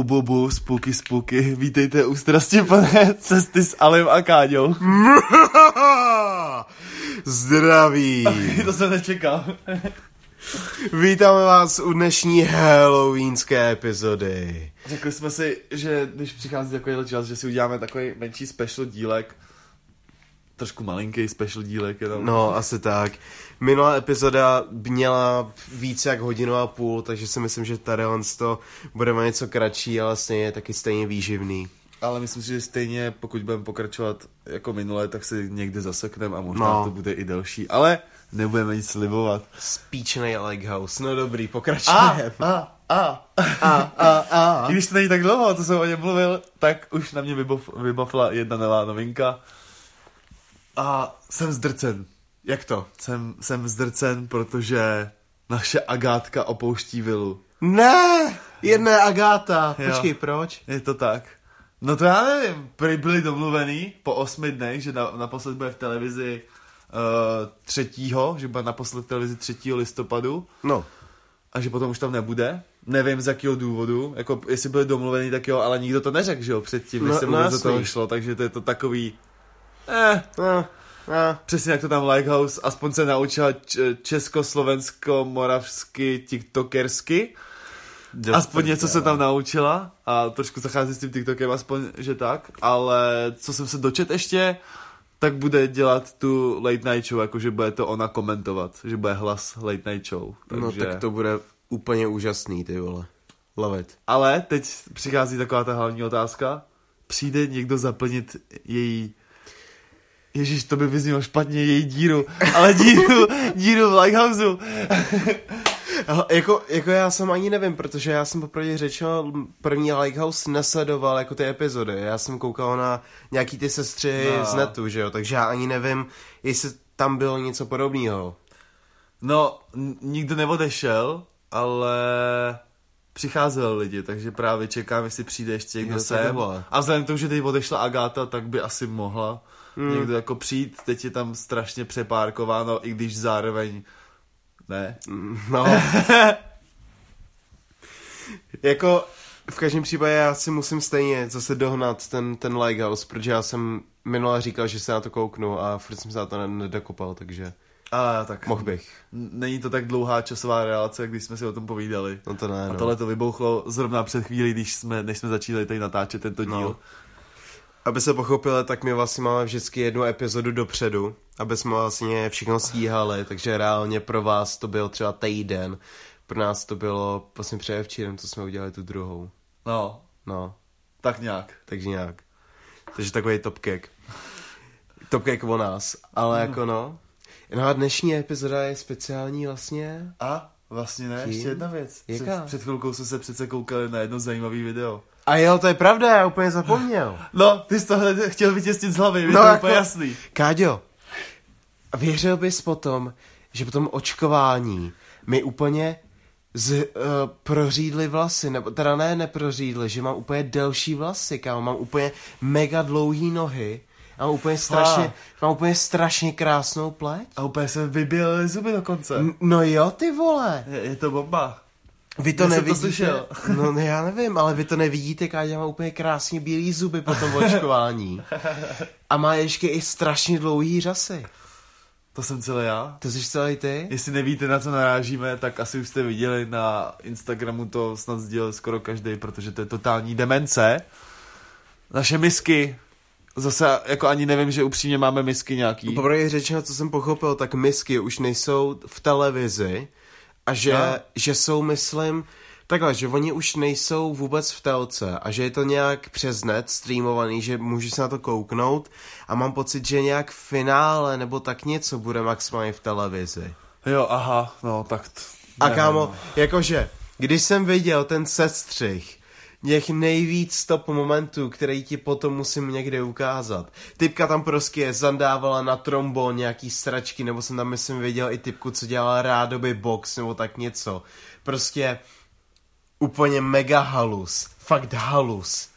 Bu, bu, bu, spooky, spooky, vítejte u strastiplné cesty s Alem a Káďou. Zdraví. to jsem nečekal. Vítáme vás u dnešní halloweenské epizody. Řekli jsme si, že když přichází takovýhle čas, že si uděláme takový menší special dílek, trošku malinký special dílek jenom. No, asi tak. Minulá epizoda měla více jak hodinu a půl, takže si myslím, že tady to bude něco kratší, ale stejně taky stejně výživný. Ale myslím si, že stejně pokud budeme pokračovat jako minule, tak se někde zasekneme a možná no. to bude i delší. Ale nebudeme nic slibovat. Spíčnej Lighthouse. No dobrý, pokračujeme. A, a, a, a, a, a. I když to není tak dlouho, co jsem o něm mluvil, tak už na mě vybavila jedna nová novinka. A jsem zdrcen. Jak to? Jsem, jsem zdrcen, protože naše Agátka opouští vilu. Ne, jedna Agáta. Počkej, proč? Je to tak. No to já nevím, prý byli domluvený po osmi dnech, že na, naposled bude v televizi uh, třetího, že bude naposled v televizi 3. listopadu. No. A že potom už tam nebude. Nevím z jakého důvodu, jako jestli byli domluvený, tak jo, ale nikdo to neřekl, že jo, předtím, než no, se no, do toho šlo, takže to je to takový, eh, no. No. Přesně jak to tam Lighthouse, aspoň se naučila československo-moravsky tiktokersky. Aspoň něco se tam naučila a trošku zachází s tím TikTokem, aspoň, že tak, ale co jsem se dočet ještě, tak bude dělat tu late night show, jakože bude to ona komentovat, že bude hlas late night show. No, takže... No tak to bude úplně úžasný, ty vole. Love it. Ale teď přichází taková ta hlavní otázka. Přijde někdo zaplnit její Ježíš, to by vyznělo špatně její díru, ale díru, díru v Lighthouseu. jako, jako já jsem ani nevím, protože já jsem poprvé řečeno první Lighthouse nesledoval jako ty epizody. Já jsem koukal na nějaký ty sestři no. z netu, že jo, takže já ani nevím, jestli tam bylo něco podobného. No, nikdo neodešel, ale přicházeli lidi, takže právě čekám, jestli přijde ještě někdo sem. A vzhledem k tomu, že teď odešla Agáta, tak by asi mohla hmm. někdo jako přijít, teď je tam strašně přepárkováno, i když zároveň ne. No. jako v každém případě já si musím stejně zase dohnat ten, ten Lighthouse, protože já jsem minule říkal, že se na to kouknu a furt jsem se na to nedokopal, takže... A tak mohl bych. Není to tak dlouhá časová relace, když jsme si o tom povídali. No to ne, no. A tohle to vybouchlo zrovna před chvíli, když jsme, než jsme začali tady natáčet tento díl. No. Aby se pochopili, tak my vlastně máme vždycky jednu epizodu dopředu, aby jsme vlastně všechno stíhali, takže reálně pro vás to byl třeba týden, pro nás to bylo vlastně předevčírem, co jsme udělali tu druhou. No. No. Tak nějak. Takže nějak. Takže takový top kick. Top kick o nás. Ale mm. jako no. No a dnešní epizoda je speciální vlastně. A? Vlastně ne, Tím? ještě jedna věc. Jaká? Před, před chvilkou jsme se přece koukali na jedno zajímavé video. A jo, to je pravda, já úplně zapomněl. No, ty jsi to chtěl vytěstit z hlavy, no, to jako, úplně jasný. Káďo, věřil bys potom, že po tom očkování mi úplně z, uh, prořídly vlasy, nebo teda ne neprořídly, že mám úplně delší vlasy, kámo, mám úplně mega dlouhý nohy, mám úplně strašně, ah. mám úplně strašně krásnou pleť. A úplně se vybělily zuby dokonce. N- no jo, ty vole. Je, je to bomba. Vy to nevidíte. To no ne, já nevím, ale vy to nevidíte, Káďa má úplně krásně bílý zuby po tom očkování. A má ještě i strašně dlouhý řasy. To jsem celý já. To jsi celý ty? Jestli nevíte, na co narážíme, tak asi už jste viděli na Instagramu to snad sdílel skoro každý, protože to je totální demence. Naše misky, zase jako ani nevím, že upřímně máme misky nějaký. Poprvé řečeno, co jsem pochopil, tak misky už nejsou v televizi, a že, no. že jsou, myslím, takhle, že oni už nejsou vůbec v telce a že je to nějak přes net streamovaný, že můžu se na to kouknout a mám pocit, že nějak v finále nebo tak něco bude maximálně v televizi. Jo, aha, no tak... T- a kámo, jakože, když jsem viděl ten sestřih, těch nejvíc stop momentů, který ti potom musím někde ukázat. Typka tam prostě zandávala na trombon nějaký stračky, nebo jsem tam myslím viděl i typku, co dělala rádoby box, nebo tak něco. Prostě úplně mega halus. Fakt halus.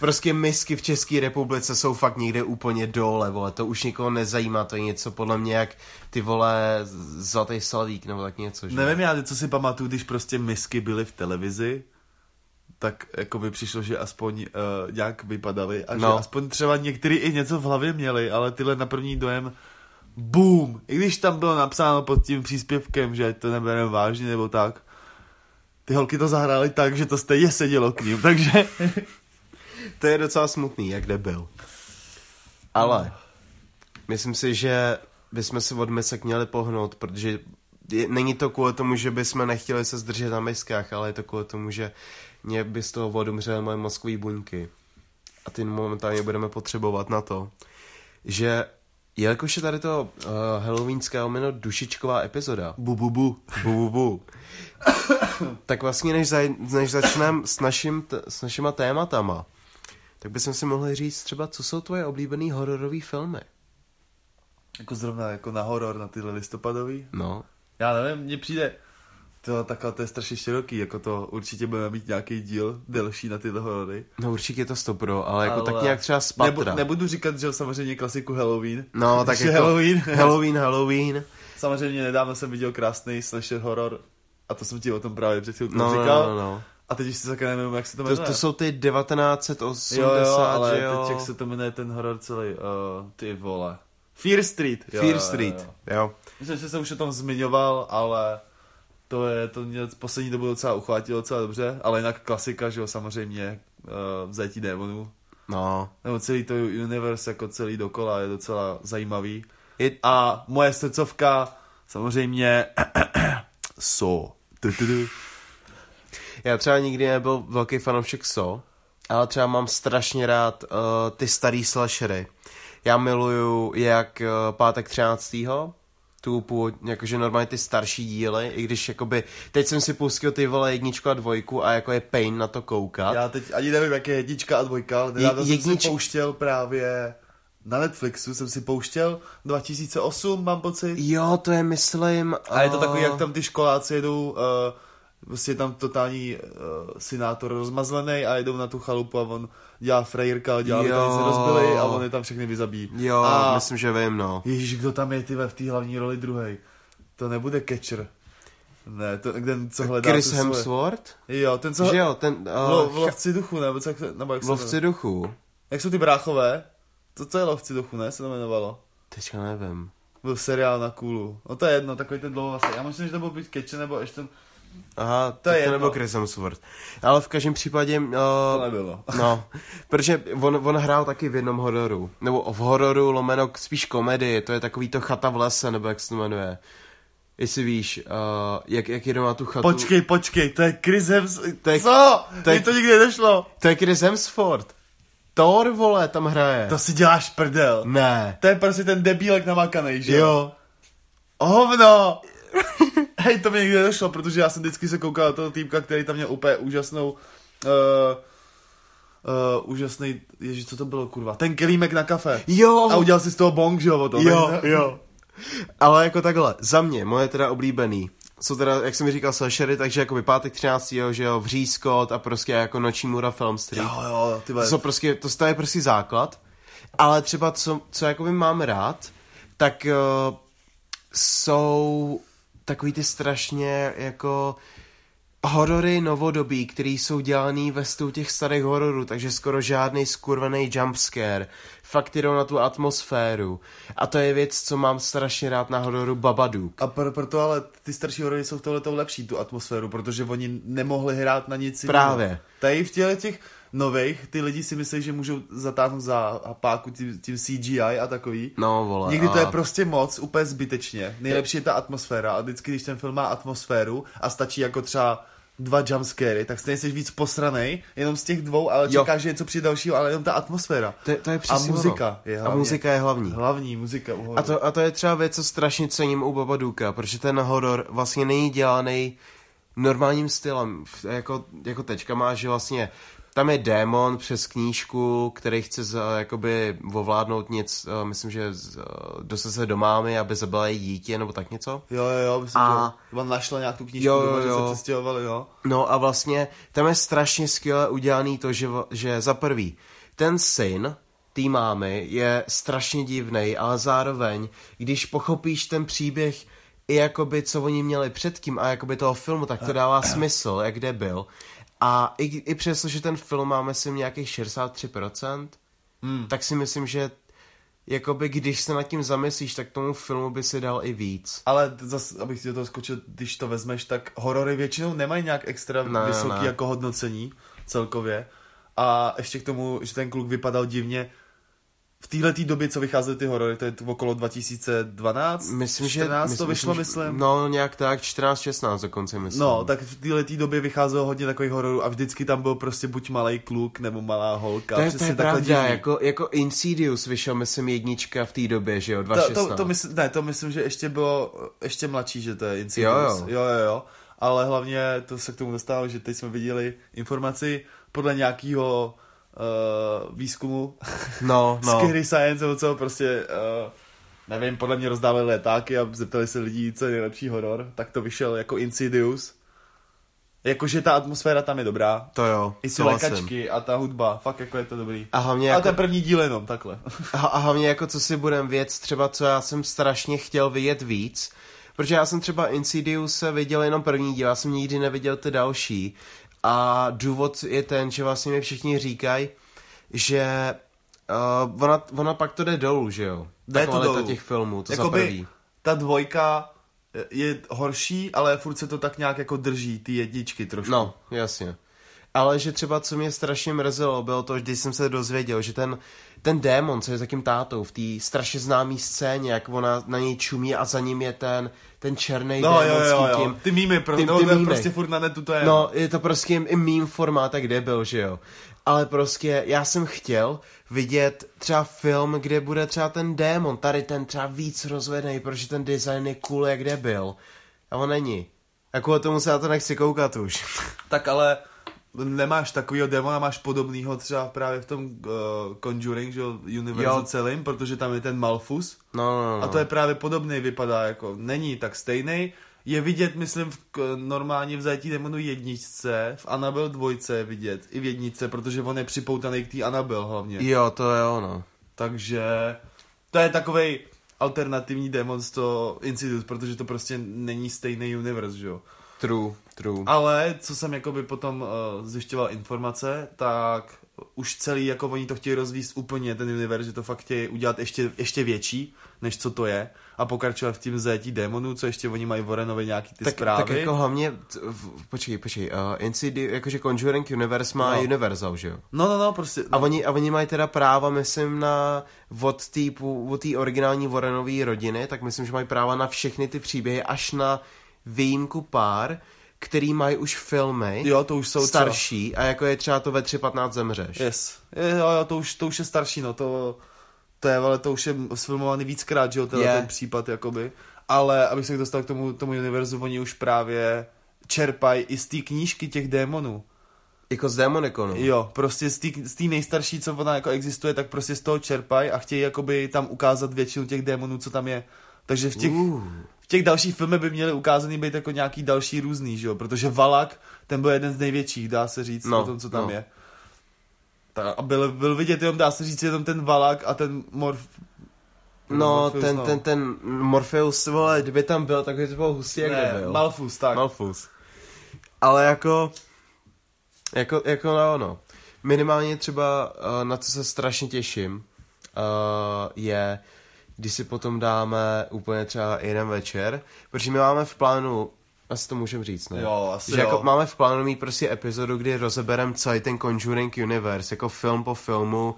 Prostě misky v České republice jsou fakt někde úplně dole, vole, to už nikoho nezajímá, to je něco podle mě jak ty vole Zlatý Slavík nebo tak něco, že? Nevím já, co si pamatuju, když prostě misky byly v televizi, tak jako by přišlo, že aspoň uh, nějak vypadali a no. že aspoň třeba některý i něco v hlavě měli, ale tyhle na první dojem boom, i když tam bylo napsáno pod tím příspěvkem, že to nebereme vážně nebo tak, ty holky to zahrály tak, že to stejně sedělo k ním, takže... to je docela smutný, jak byl. Ale myslím si, že bychom si od misek měli pohnout, protože je, není to kvůli tomu, že bychom nechtěli se zdržet na miskách, ale je to kvůli tomu, že mě by z toho odumřely moje mozkové buňky. A ty momentálně budeme potřebovat na to, že jelikož je tady to uh, halloweenská omino dušičková epizoda. Bu, bu, bu. Bu, bu, bu. tak vlastně než, za, než začneme s, našim, t, s našima tématama, tak bychom si mohli říct třeba, co jsou tvoje oblíbené hororové filmy? Jako zrovna jako na horor, na tyhle listopadový? No. Já nevím, mně přijde, to, takhle to je strašně široký, jako to určitě budeme mít nějaký díl delší na tyhle horory. No určitě to stopro, ale jako ale tak nějak třeba spatra. Nebu, nebudu říkat, že samozřejmě klasiku Halloween. No tak jako Halloween. Halloween, Halloween. Samozřejmě nedávno jsem viděl krásný slasher horor a to jsem ti o tom právě před chvílkou no, říkal. No, no, no. A teď už si také nevím, jak se to jmenuje. To, to jsou ty 1980, jo, jo, ale jo. teď jak se to jmenuje ten horor celý, uh, ty vole. Fear Street. Jo, Fear Street, jo. jo. jo. Myslím, že jsem už o tom zmiňoval, ale to je, to mě poslední dobu docela uchvátilo docela dobře, ale jinak klasika, že jo, samozřejmě, uh, vzetí démonů. No. Nebo celý to universe jako celý dokola je docela zajímavý. It... A moje srdcovka, samozřejmě, so. Já třeba nikdy nebyl velký fanoušek So, ale třeba mám strašně rád uh, ty starý slashery. Já miluju jak uh, Pátek 13 tu původ, jakože normálně ty starší díly, i když jakoby, teď jsem si pustil ty vole jedničku a dvojku a jako je pain na to koukat. Já teď ani nevím, jak je jednička a dvojka, ale nedávno Je, jednič... jsem si pouštěl právě na Netflixu jsem si pouštěl 2008, mám pocit. Jo, to je myslím... A je to takový, jak tam ty školáci jedou, uh, vlastně tam totální uh, synátor rozmazlený a jedou na tu chalupu a on dělá frejrka, dělá jo. se rozbili a on je tam všechny vyzabí. Jo, a myslím, že vím, no. Ježíš, kdo tam je ty v té hlavní roli druhý? To nebude Catcher. Ne, to, ten, co hledá Chris Hemsworth? Jo, ten, co... Že jo, ten... Uh, v lovci duchu, nebo, co, nebo jak se Lovci duchu. Jak jsou ty bráchové? To, to je lovci duchu, ne? Se to jmenovalo. Teďka nevím. Byl seriál na kůlu. No to je jedno, takový ten dlouho Já myslím, že to byl být Catcher, nebo ještě ten Aha, to, je to nebyl Chris Hemsworth. Ale v každém případě... Uh, to nebylo. no, protože on, on hrál taky v jednom hororu. Nebo v hororu lomeno spíš komedii, to je takový to chata v lese, nebo jak se to jmenuje. Jestli víš, uh, jak, jak jedou na tu chatu... Počkej, počkej, to je Chris Hemsworth. To je, Co? To je, to nikdy nešlo. To je Chris Hemsworth. Thor, vole, tam hraje. To si děláš prdel. Ne. To je prostě ten debílek namakanej, že jo? Hovno! Hej, to mi nikdy nešlo, protože já jsem vždycky se koukal na toho týpka, který tam měl úplně úžasnou... Uh, uh, úžasný, ježi, co to bylo, kurva, ten kelímek na kafe. Jo. A udělal si z toho bong, že jo, to. Jo, tak, jo. Ale jako takhle, za mě, moje teda oblíbený, jsou teda, jak jsem mi říkal, slashery, takže jako pátek 13. že jo, Vřízkot a prostě jako Noční mura Film Street. Jo, jo, ty to, jsou prostě, to je prostě základ. Ale třeba co, co jako mám rád, tak uh, jsou takový ty strašně jako horory novodobí, které jsou dělaný ve stylu těch starých hororů, takže skoro žádný skurvený jumpscare. Fakt jdou na tu atmosféru. A to je věc, co mám strašně rád na hororu Babadook. A pro, proto ale ty starší horory jsou v tohle lepší, tu atmosféru, protože oni nemohli hrát na nic Právě. Tady v těle těch nových, ty lidi si myslí, že můžou zatáhnout za páku tím, tím CGI a takový. No, vole. Někdy a... to je prostě moc, úplně zbytečně. Nejlepší je ta atmosféra a vždycky, když ten film má atmosféru a stačí jako třeba dva jumpscary, tak stejně jsi víc posranej, jenom z těch dvou, ale čekáš, že něco přijde dalšího, ale jenom ta atmosféra. To, to je a muzika je hlavně. A muzika je hlavní. Hlavní muzika. A to, a to je třeba věc, co strašně cením u Babaduka, protože ten horor vlastně není dělaný normálním stylem. Jako, jako teďka máš, že vlastně tam je démon přes knížku, který chce z, jakoby ovládnout nic, uh, myslím, že uh, dostat se do mámy, aby zabila její dítě, nebo tak něco. Jo, jo, jo, myslím, a... že on našla nějak tu knížku, jo, jo, jo. se přestěhovali, jo. No a vlastně tam je strašně skvěle udělaný to, že, že za prvý, ten syn té mámy je strašně divný, ale zároveň, když pochopíš ten příběh i jakoby, co oni měli předtím a jakoby toho filmu, tak to dává smysl, jak kde byl. A i, i přesto, že ten film má, myslím, nějakých 63%, hmm. tak si myslím, že jakoby když se nad tím zamyslíš, tak tomu filmu by si dal i víc. Ale zase, abych si do toho skočil, když to vezmeš, tak horory většinou nemají nějak extra ne, vysoký ne. jako hodnocení celkově. A ještě k tomu, že ten kluk vypadal divně, v téhle době, co vycházely ty horory, to je to okolo 2012, myslím, 14 že, to vyšlo, myslím, myslím. No, nějak tak, 14-16 dokonce, myslím. No, tak v téhle době vycházelo hodně takových hororů a vždycky tam byl prostě buď malý kluk nebo malá holka. To je, to je pravda, jako, jako Insidious vyšel, myslím, jednička v té době, že jo, 2016. To, to, to mysl, ne, to myslím, že ještě bylo, ještě mladší, že to je Insidious. Jo, jo. jo, jo, jo. Ale hlavně to se k tomu dostalo, že teď jsme viděli informaci podle nějakého uh, výzkumu no, no. Scary Science, nebo co prostě, uh, nevím, podle mě rozdávali letáky a zeptali se lidí, co je nejlepší horor, tak to vyšel jako Insidious. Jakože ta atmosféra tam je dobrá. To jo. I ty lékačky a ta hudba, fakt jako je to dobrý. A hlavně jako... A ten první díl jenom, takhle. A, a hlavně jako co si budem věc, třeba co já jsem strašně chtěl vidět víc, Protože já jsem třeba Insidious viděl jenom první díl, já jsem nikdy neviděl ty další. A důvod je ten, že vlastně mi všichni říkají, že uh, ona, ona pak to jde dolů, že jo? Jde to dolů. těch filmů, to Jakoby za prvý. Ta dvojka je horší, ale furt se to tak nějak jako drží, ty jedničky trošku. No, jasně. Ale že třeba, co mě strašně mrzelo, bylo to, když jsem se dozvěděl, že ten, ten démon, co je za tím tátou, v té strašně známé scéně, jak ona na něj čumí a za ním je ten, ten černý no, démon jo, jo, jo. Tím, ty mýmy, pro, ty, no, ty mýmy. prostě furt na netu to je. No, je to prostě i mým formátek, kde byl, že jo. Ale prostě já jsem chtěl vidět třeba film, kde bude třeba ten démon, tady ten třeba víc rozvedený, protože ten design je cool, jak kde byl. A on není. Jako tomu se na to nechci koukat už. tak ale nemáš takovýho demona, máš podobného třeba právě v tom uh, Conjuring, že Universe celým, protože tam je ten Malfus. No, no, no. A to je právě podobný, vypadá jako, není tak stejný. Je vidět, myslím, v, normálně v zajetí demonu jedničce, v Annabelle dvojce je vidět, i v jedničce, protože on je připoutaný k té Annabelle hlavně. Jo, to je ono. Takže to je takovej alternativní demon z toho Insidious, protože to prostě není stejný univerz, že jo. True, true. Ale co jsem jakoby potom uh, zjišťoval informace, tak už celý, jako oni to chtějí rozvíst úplně, ten univerz, že to fakt chtějí udělat ještě, ještě větší, než co to je a pokračovat v tím zajetí démonů, co ještě oni mají Warrenovi nějaký ty tak, zprávy. Tak jako hlavně, počkej, počkej, uh, Insidious, jakože Conjuring Universe má no. Universal, že jo? No, no, no, prostě. No. A, oni, a oni mají teda práva, myslím, na od té od originální Warrenové rodiny, tak myslím, že mají práva na všechny ty příběhy, až na výjimku pár, který mají už filmy jo, to už jsou starší třeba. a jako je třeba to ve 3.15 zemřeš. Yes. Jo, jo, to už, to už je starší, no, to, to je, ale to už je sfilmovaný víckrát, že jo, tenhle yeah. ten případ, jakoby. Ale abych se dostal k tomu, tomu univerzu, oni už právě čerpají i z té knížky těch démonů. Jako z Demoniconu. Jo, prostě z té nejstarší, co ona jako existuje, tak prostě z toho čerpají a chtějí jakoby tam ukázat většinu těch démonů, co tam je. Takže v těch, uh těch dalších filmech by měly ukázaný být jako nějaký další různý, že jo? Protože Valak, ten byl jeden z největších, dá se říct, no, o tom, co tam no. je. Ta, a byl, byl vidět jenom, dá se říct, jenom ten Valak a ten Morf... No, Morpheus, ten, no. ten, ten Morpheus, vole, kdyby tam byl, tak by to bylo hustý, jak ne, byl. Malfus, tak. Malfus. Ale jako, jako, jako no, no. Minimálně třeba, uh, na co se strašně těším, uh, je když si potom dáme úplně třeba jeden večer, protože my máme v plánu, asi to můžeme říct, ne? Jo, asi že jo. Jako máme v plánu mít prostě epizodu, kdy rozebereme celý ten Conjuring Universe, jako film po filmu,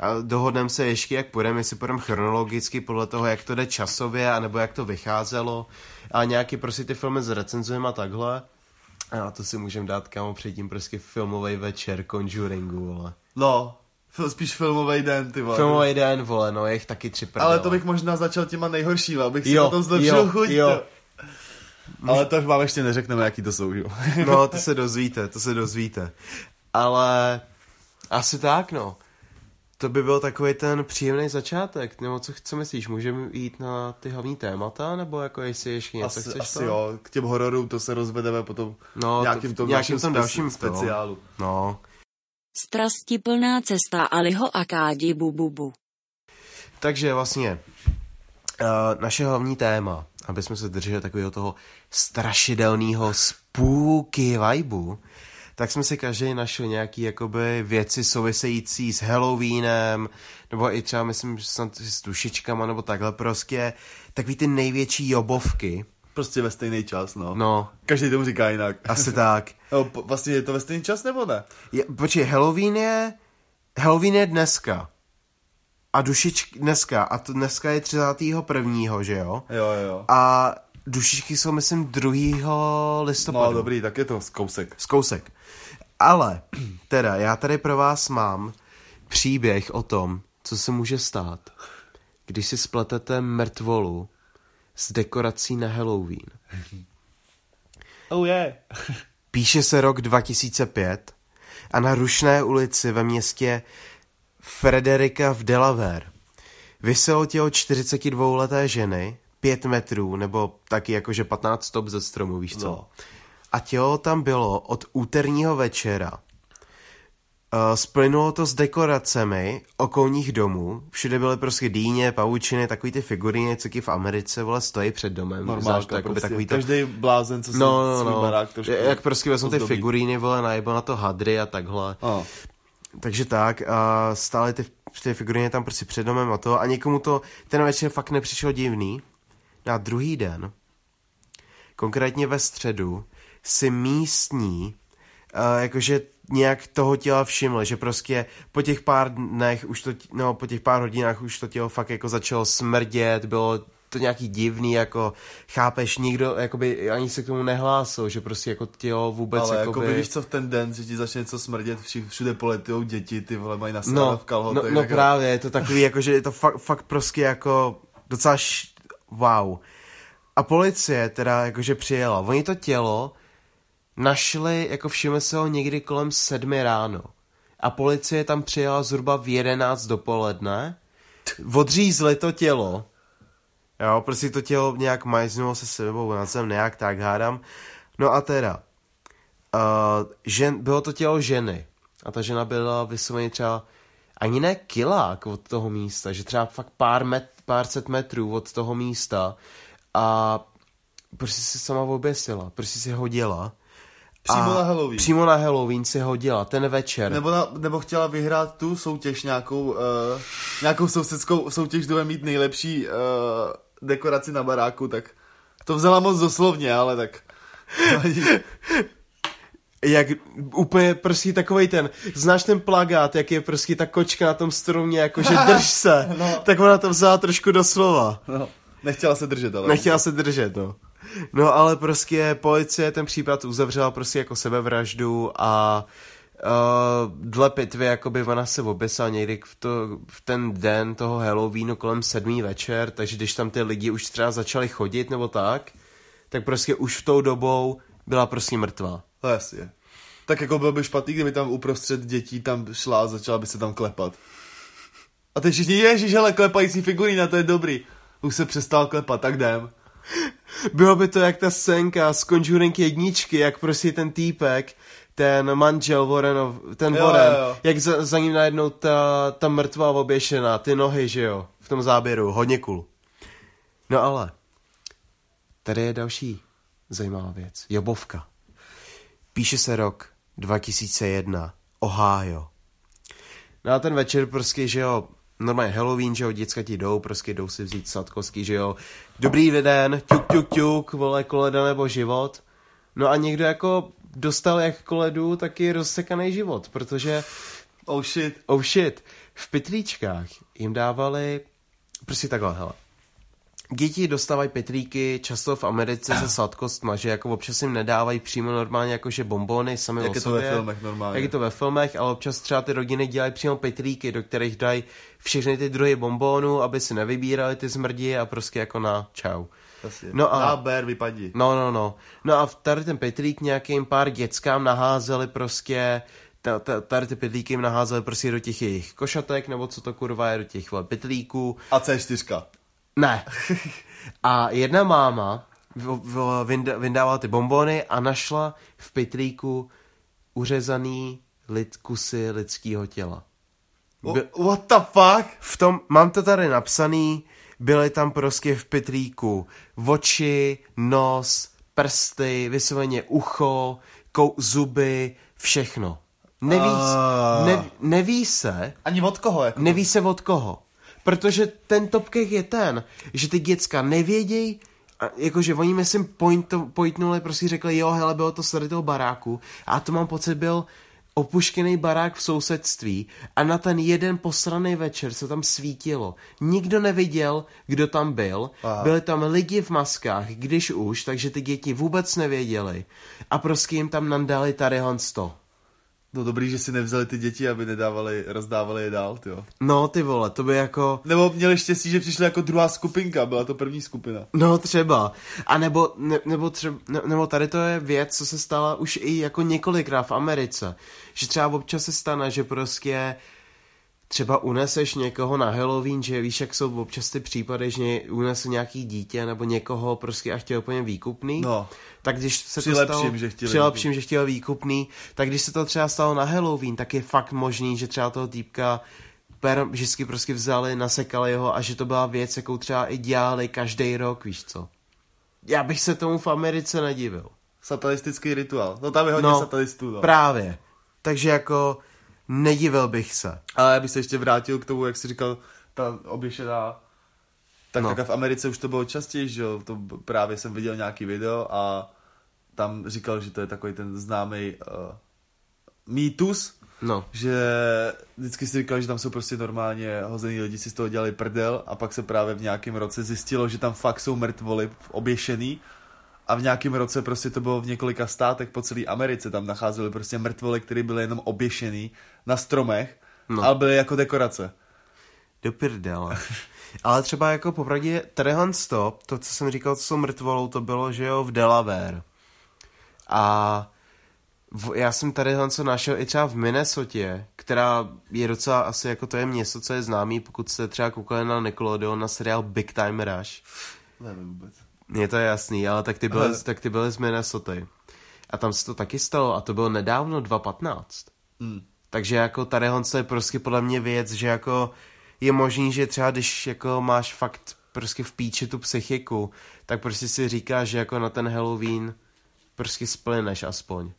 a dohodneme se ještě, jak půjdeme, jestli půjdeme chronologicky podle toho, jak to jde časově, anebo jak to vycházelo, a nějaký prostě ty filmy zrecenzujeme a takhle. A to si můžeme dát kámo předtím prostě filmový večer Conjuringu, vole. No, Spíš filmový den, ty vole. Filmový den, vole, no, je jich taky tři prdele. Ale to bych možná začal těma nejhoršíma, abych si jo, na tom zlepšil jo, chuť. Jo. Ale to vám ještě neřekneme, jaký to jsou, jo. no, to se dozvíte, to se dozvíte. Ale asi tak, no. To by byl takový ten příjemný začátek, nebo co, co myslíš, můžeme jít na ty hlavní témata, nebo jako jestli ještě něco asi, chceš Asi to? jo, k těm hororům to se rozvedeme potom no, nějakým, tom nějakým tom dalším speciálu. No. Strastiplná cesta Aliho a Kádi Bububu. Takže vlastně uh, naše hlavní téma, aby jsme se drželi takového toho strašidelného spooky vibu, tak jsme si každý našel nějaký jakoby věci související s Halloweenem, nebo i třeba myslím, že snad s dušičkama, nebo takhle prostě, takový ty největší jobovky. Prostě ve stejný čas, no. No, Každý tomu říká jinak. asi tak. No, po- vlastně je to ve stejný čas nebo ne? Je, počkej, Halloween je, Halloween je dneska. A dušičky dneska, a to dneska je 31. že jo? Jo, jo. A dušičky jsou, myslím, 2. listopadu. No dobrý, tak je to z kousek. Z kousek. Ale, teda, já tady pro vás mám příběh o tom, co se může stát, když si spletete mrtvolu s dekorací na Halloween. Oh yeah. Píše se rok 2005 a na Rušné ulici ve městě Frederika v Delaware vyselo tělo 42-leté ženy 5 metrů, nebo taky jakože 15 stop ze stromu, víš co? No. A tělo tam bylo od úterního večera. Uh, splynulo to s dekoracemi okolních domů. Všude byly prostě dýně, pavučiny, takový ty figuríny, co v Americe vole stojí před domem. Normálka, to, jakoby prostě. takový to, Každý blázen, co si No, no, no. barák trošku Jak prostě vezmu ty figuríny, vole, najebo na to hadry a takhle. Oh. Takže tak, a stály ty, ty figuríny tam prostě před domem a to a někomu to ten večer fakt nepřišel divný. Na druhý den, konkrétně ve středu, si místní uh, jakože nějak toho těla všiml, že prostě po těch pár dnech už to, no po těch pár hodinách už to tělo fakt jako začalo smrdět, bylo to nějaký divný, jako chápeš, nikdo jakoby ani se k tomu nehlásil, že prostě jako tělo vůbec Ale jako jakoby... víš co v ten den, že ti začne něco smrdět, všude poletujou děti, ty vole mají na No, v kalhotech. no, no tak- právě, je to takový, jako, že je to fakt, fakt prostě jako docela š... wow. A policie teda jakože přijela. Oni to tělo našli, jako všimli se ho někdy kolem sedmi ráno. A policie tam přijela zhruba v 11 dopoledne. Odřízli to tělo. Jo, prostě to tělo nějak majznulo se sebou na zem, nějak tak hádám. No a teda, uh, žen, bylo to tělo ženy. A ta žena byla vysloveně třeba ani ne kilák od toho místa, že třeba fakt pár, met, pár set metrů od toho místa a prostě se sama oběsila, prostě si hodila. Přímo a na Halloween. Přímo na Halloween si hodila, ten večer. Nebo, na, nebo chtěla vyhrát tu soutěž nějakou, uh, nějakou sousedskou soutěž, kdo mít nejlepší uh, dekoraci na baráku, tak to vzala moc doslovně, ale tak... Jak úplně prostě takovej ten, znáš ten plagát, jak je prostě ta kočka na tom stromě, jakože drž se, No. tak ona to vzala trošku doslova. no, nechtěla se držet, ale... Nechtěla se držet, no. No ale prostě policie ten případ uzavřela prostě jako sebevraždu a uh, dle pitvy jakoby ona se oběsila někdy v, to, v ten den toho Halloweenu kolem sedmý večer, takže když tam ty lidi už třeba začali chodit nebo tak, tak prostě už v tou dobou byla prostě mrtvá. No jasně. Tak jako byl by špatný, kdyby tam uprostřed dětí tam šla a začala by se tam klepat. A teď všichni, ježiš, hele, klepající figurína, to je dobrý. Už se přestal klepat, tak jdem. Bylo by to jak ta scénka z Conjuring jedničky, jak prostě ten týpek, ten manžel Warrenov, ten Jo, Warren, jo, jo. jak za, za ním najednou ta, ta mrtvá oběšená, ty nohy, že jo, v tom záběru, hodně cool. No ale, tady je další zajímavá věc, Jobovka. Píše se rok 2001, Ohio. No a ten večer prostě, že jo, normálně Halloween, že jo, děcka ti jdou, prostě jdou si vzít sladkosti, že jo. Dobrý den, ťuk, ťuk, ťuk, vole, koleda nebo život. No a někdo jako dostal jak koledu, tak je rozsekaný život, protože, Oh shit. oh shit, v pytlíčkách jim dávali, prostě takhle, hele. Děti dostávají petlíky často v Americe se sladkostma, že jako občas jim nedávají přímo normálně jakože bombony sami Jak o je to ve sobě. filmech normálně. Jak je to ve filmech, ale občas třeba ty rodiny dělají přímo petlíky, do kterých dají všechny ty druhy bombónů, aby si nevybírali ty zmrdi a prostě jako na čau. Jasně. No a- Na ber, vypadni. No, no, no. No a tady ten petlík nějakým pár dětskám naházeli prostě, ta- ta- tady ty petlíky jim naházeli prostě do těch jejich košatek, nebo co to kurva je, do těch vole, petlíků. A C4. Ne. A jedna máma vyndávala ty bombony a našla v pytlíku uřezaný lid, kusy lidského těla. By- what the fuck? v tom, mám to tady napsaný, byly tam prostě v pytlíku oči, nos, prsty, vysloveně ucho, kou, zuby, Všechno. Neví, Ah. ne, neví se, Ani od koho, jako? neví se od koho. Protože ten topkek je ten, že ty děcka nevědějí, jakože oni myslím pointo, pointnuli, prostě řekli, jo, hele, bylo to tady toho baráku. A to mám pocit byl opuštěný barák v sousedství a na ten jeden posraný večer se tam svítilo. Nikdo neviděl, kdo tam byl. Aha. Byli tam lidi v maskách, když už, takže ty děti vůbec nevěděli. A prostě jim tam nandali tady to. No dobrý, že si nevzali ty děti, aby nedávali, rozdávali je dál, jo. No ty vole, to by jako... Nebo měli štěstí, že přišli jako druhá skupinka, byla to první skupina. No třeba. A nebo, ne, nebo, třeba, ne, nebo tady to je věc, co se stala už i jako několikrát v Americe. Že třeba občas se stane, že prostě třeba uneseš někoho na Halloween, že víš, jak jsou občas ty případy, že unese nějaký dítě nebo někoho prostě a chtěl úplně výkupný. No. Tak když se Při to lepším, stalo, že chtěli při lepším, že chtěl výkupný, tak když se to třeba stalo na Halloween, tak je fakt možný, že třeba toho týpka per, vždycky prostě vzali, nasekali ho a že to byla věc, jakou třeba i dělali každý rok, víš co. Já bych se tomu v Americe nedivil. Satanistický rituál. No tam je hodně No, satanistů, no. Právě. Takže jako nedivil bych se. Ale já bych se ještě vrátil k tomu, jak jsi říkal, ta oběšená. Tak No. tak v Americe už to bylo častěji, že jo, to právě jsem viděl nějaký video a tam říkal, že to je takový ten známý uh, mýtus, No. že vždycky si říkal, že tam jsou prostě normálně hozený lidi, si z toho dělali prdel a pak se právě v nějakém roce zjistilo, že tam fakt jsou mrtvoly oběšený a v nějakém roce prostě to bylo v několika státech po celé Americe, tam nacházeli prostě mrtvoly, které byly jenom oběšený na stromech, No. ale byly jako dekorace. Do prdele. Ale třeba jako popravdě tadyhle to, to, co jsem říkal, co jsou mrtvolou, to bylo, že jo, v Delaware. A v, já jsem tady co našel i třeba v Minnesotě, která je docela asi jako to je město, co je známý, pokud jste třeba koukali na Nickelodeon na seriál Big Time Rush. Nevím vůbec. Je to jasný, ale tak ty byly, Ale- tak ty byly z Minnesoty. A tam se to taky stalo a to bylo nedávno 2015. Hmm. Takže jako tady je prostě podle mě věc, že jako je možný, že třeba když jako máš fakt prostě v píči tu psychiku, tak prostě si říkáš, že jako na ten Halloween prostě splyneš aspoň.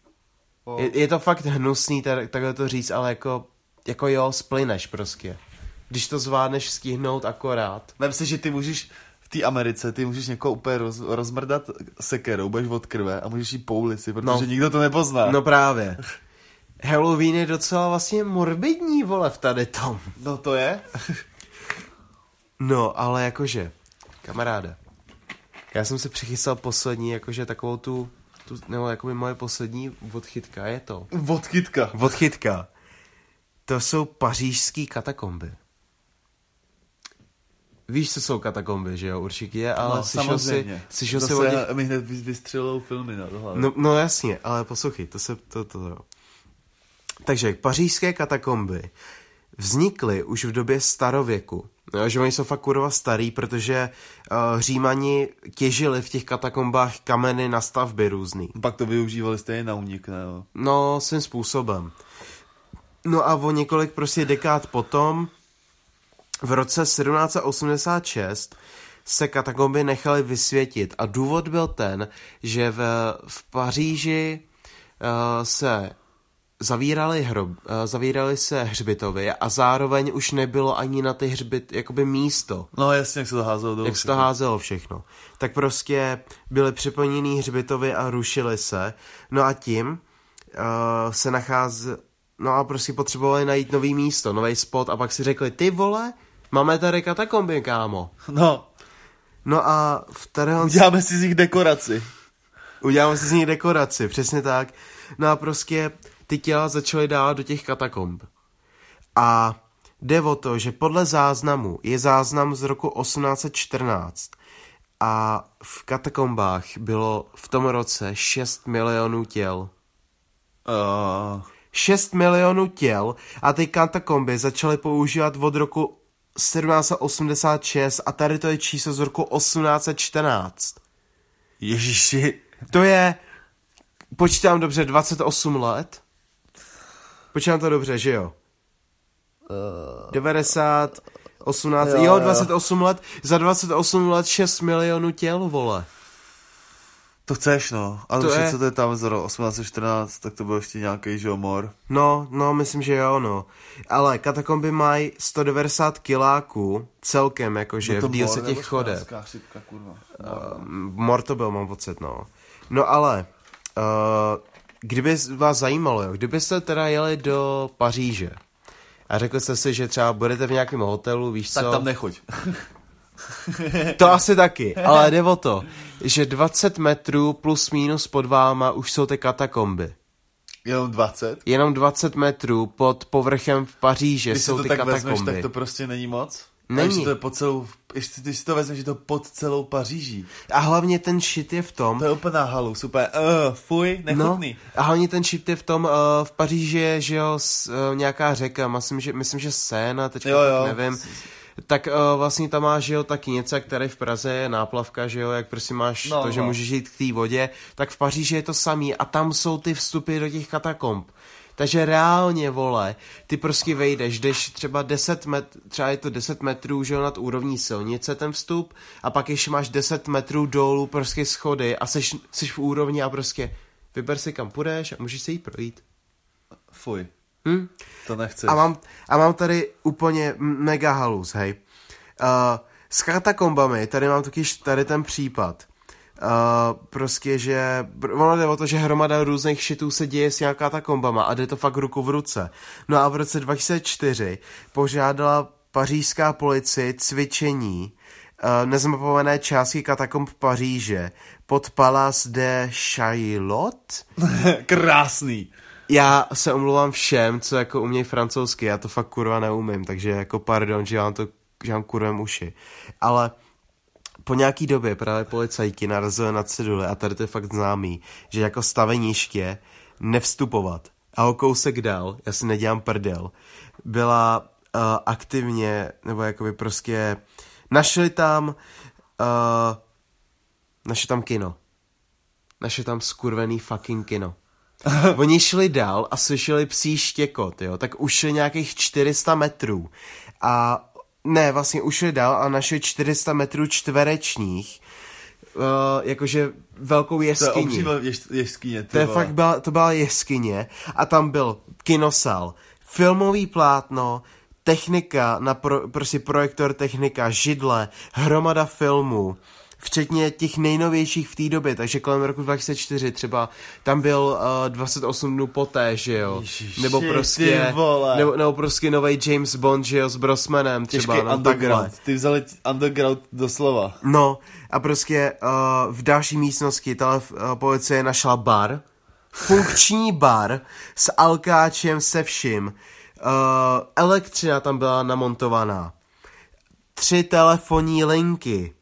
Je, je to fakt hnusný tak, takhle to říct, ale jako, jako jo, splyneš prostě. Když to zvládneš stihnout akorát. Vem si, že ty můžeš v té Americe, ty můžeš někoho úplně roz, rozmrdat sekerou, budeš od krve a můžeš jít po ulici, protože no. nikdo to nepozná. No právě. Halloween je docela vlastně morbidní, vole, v tady tom. no to je. No, ale jakože, kamaráde, já jsem si přichystal poslední, jakože takovou tu, tu nebo jakoby moje poslední odchytka je to. Odkytka. Odchytka. To jsou pařížský katakomby. Víš, co jsou katakomby, že jo? Určitě je, ale no, slyšel si, samozřejmě. slyšel si se o těch... mi hned vy- vystřelou filmy na to hlavě. No, no jasně, ale poslouchej, to se, to, to, to. Takže pařížské katakomby vznikly už v době starověku. No, že oni jsou fakt kurva starý, protože uh, římani těžili v těch katakombách kameny na stavby různý. Pak to využívali stejně na únik, ne? jo? No, svým způsobem. No a o několik prostě dekád potom, v roce 1786, se katakomby nechaly vysvětit. A důvod byl ten, že v, v Paříži uh, se zavírali, hrob, uh, zavírali se hřbitovy a zároveň už nebylo ani na ty hřbit, jakoby místo No jasně, jak se to házelo dolů. jak se to házelo všechno. Tak prostě byly přeplněný hřbitovy a rušily se. No a tím uh, se nachází... No a prostě potřebovali najít nový místo, nový spot a pak si řekli, ty vole, máme tady katakomby, kámo. No, No a v tady uděláme si z nich dekoraci. uděláme si z nich dekoraci, přesně tak. No a prostě ty těla začaly dávat do těch katakomb. A jde o to, že podle záznamu je záznam z roku 1814 a v katakombách bylo v tom roce 6 milionů těl. Uh, 6 milionů těl a ty katakomby začaly používat od roku 1786 a tady to je číslo z roku 1814. Ježiši. To je, počítám dobře, 28 let? Počítám to dobře, že jo? 90, 18, Jo, jo, jo. 28 let, za 28 let 6 milionů těl, vole. To chceš, no. A To je- co to je tam za rok 1814, tak to byl ještě nějaký, že jo, mor. No, no, myslím, že jo, no. Ale katakomby mají 190 kiláků celkem, jakože No v dílce těch chodeb. Chřipka, kurva. Mor to byl, mám pocit, no. No ale, uh, kdyby vás zajímalo, jo, kdybyste teda jeli do Paříže a řekli jste si, že třeba budete v nějakém hotelu, víš Tak co? tam nechoď. To asi taky, ale jde o to, že 20 metrů plus minus pod váma už jsou ty katakomby. Jenom 20? Jenom 20 metrů pod povrchem v Paříži Když jsou to ty tak katakomby. vezmeš, tak to prostě není moc? Není. To je po celou, ještě ty si to vezmeš, že to pod celou Paříží. A hlavně ten shit je v tom, To je úplná halu, super. Uh, fuj, nechutný. No, a hlavně ten shit je v tom, uh, v Paříži je, že jo, s, uh, nějaká řeka, myslím, že, myslím, že Séna, teďka Jo, jo. tak nevím. Tak uh, vlastně tam máš, že jo, taky něco, tady v Praze je náplavka, že jo, jak prostě máš No, to, že no. můžeš jít k té vodě, tak v Paříži je to samý a tam jsou ty vstupy do těch katakomb. Takže reálně, vole, ty prostě vejdeš, jdeš třeba 10 met, třeba je to 10 metrů, že jo, nad úrovní silnice ten vstup a pak ještě máš 10 metrů dolů prostě schody a seš, seš v úrovni a prostě vyber si kam půjdeš a můžeš se jít projít. Fuj, Hm? to nechceš. A mám, a mám tady úplně mega halus, hej. Uh, s katakombami, tady mám totiž tady ten případ. Uh, prostě, že ono jde o to, že hromada různých shitů se děje s nějaká katakombama a jde to fakt ruku v ruce. No a v roce 2004 požádala pařížská policie cvičení uh, nezmapované části katakomb Paříže pod Palace de Chaillot. Krásný. Já se omlouvám všem, co jako umějí francouzsky, já to fakt kurva neumím, takže jako pardon, že mám to, že mám kurvem uši. Ale po nějaký době právě policajti narazili na cedule a tady to je fakt známý, že jako staveniště nevstupovat. A o kousek dál, já si nedělám prdel, byla uh, aktivně, nebo jakoby prostě, našli tam, uh, našli tam kino. Našli tam skurvený fucking kino. Oni šli dál a slyšeli psí štěkot, jo, tak už šli nějakých 400 metrů a ne, vlastně už šli dál a našli 400 metrů čtverečních, uh, jakože velkou To je jeskyni. obří ješ- jeskyně, To je fakt byla, to byla jeskyně a tam byl kinosal, filmový plátno, technika, na pro, prostě projektor technika, židle, hromada filmů, včetně těch nejnovějších v té době, takže kolem roku 2004 třeba tam byl uh, 28 dnů poté, že jo, Ježiši, nebo prostě, nebo, nebo prostě nový James Bond, že jo, s Brosmanem třeba, Těžký no, takhle. underground. Ty vzali underground doslova. No a prostě uh, v další místnosti tele uh, policie našla bar, funkční bar s alkáčem se vším. Uh, elektřina tam byla namontovaná. Tři telefonní linky.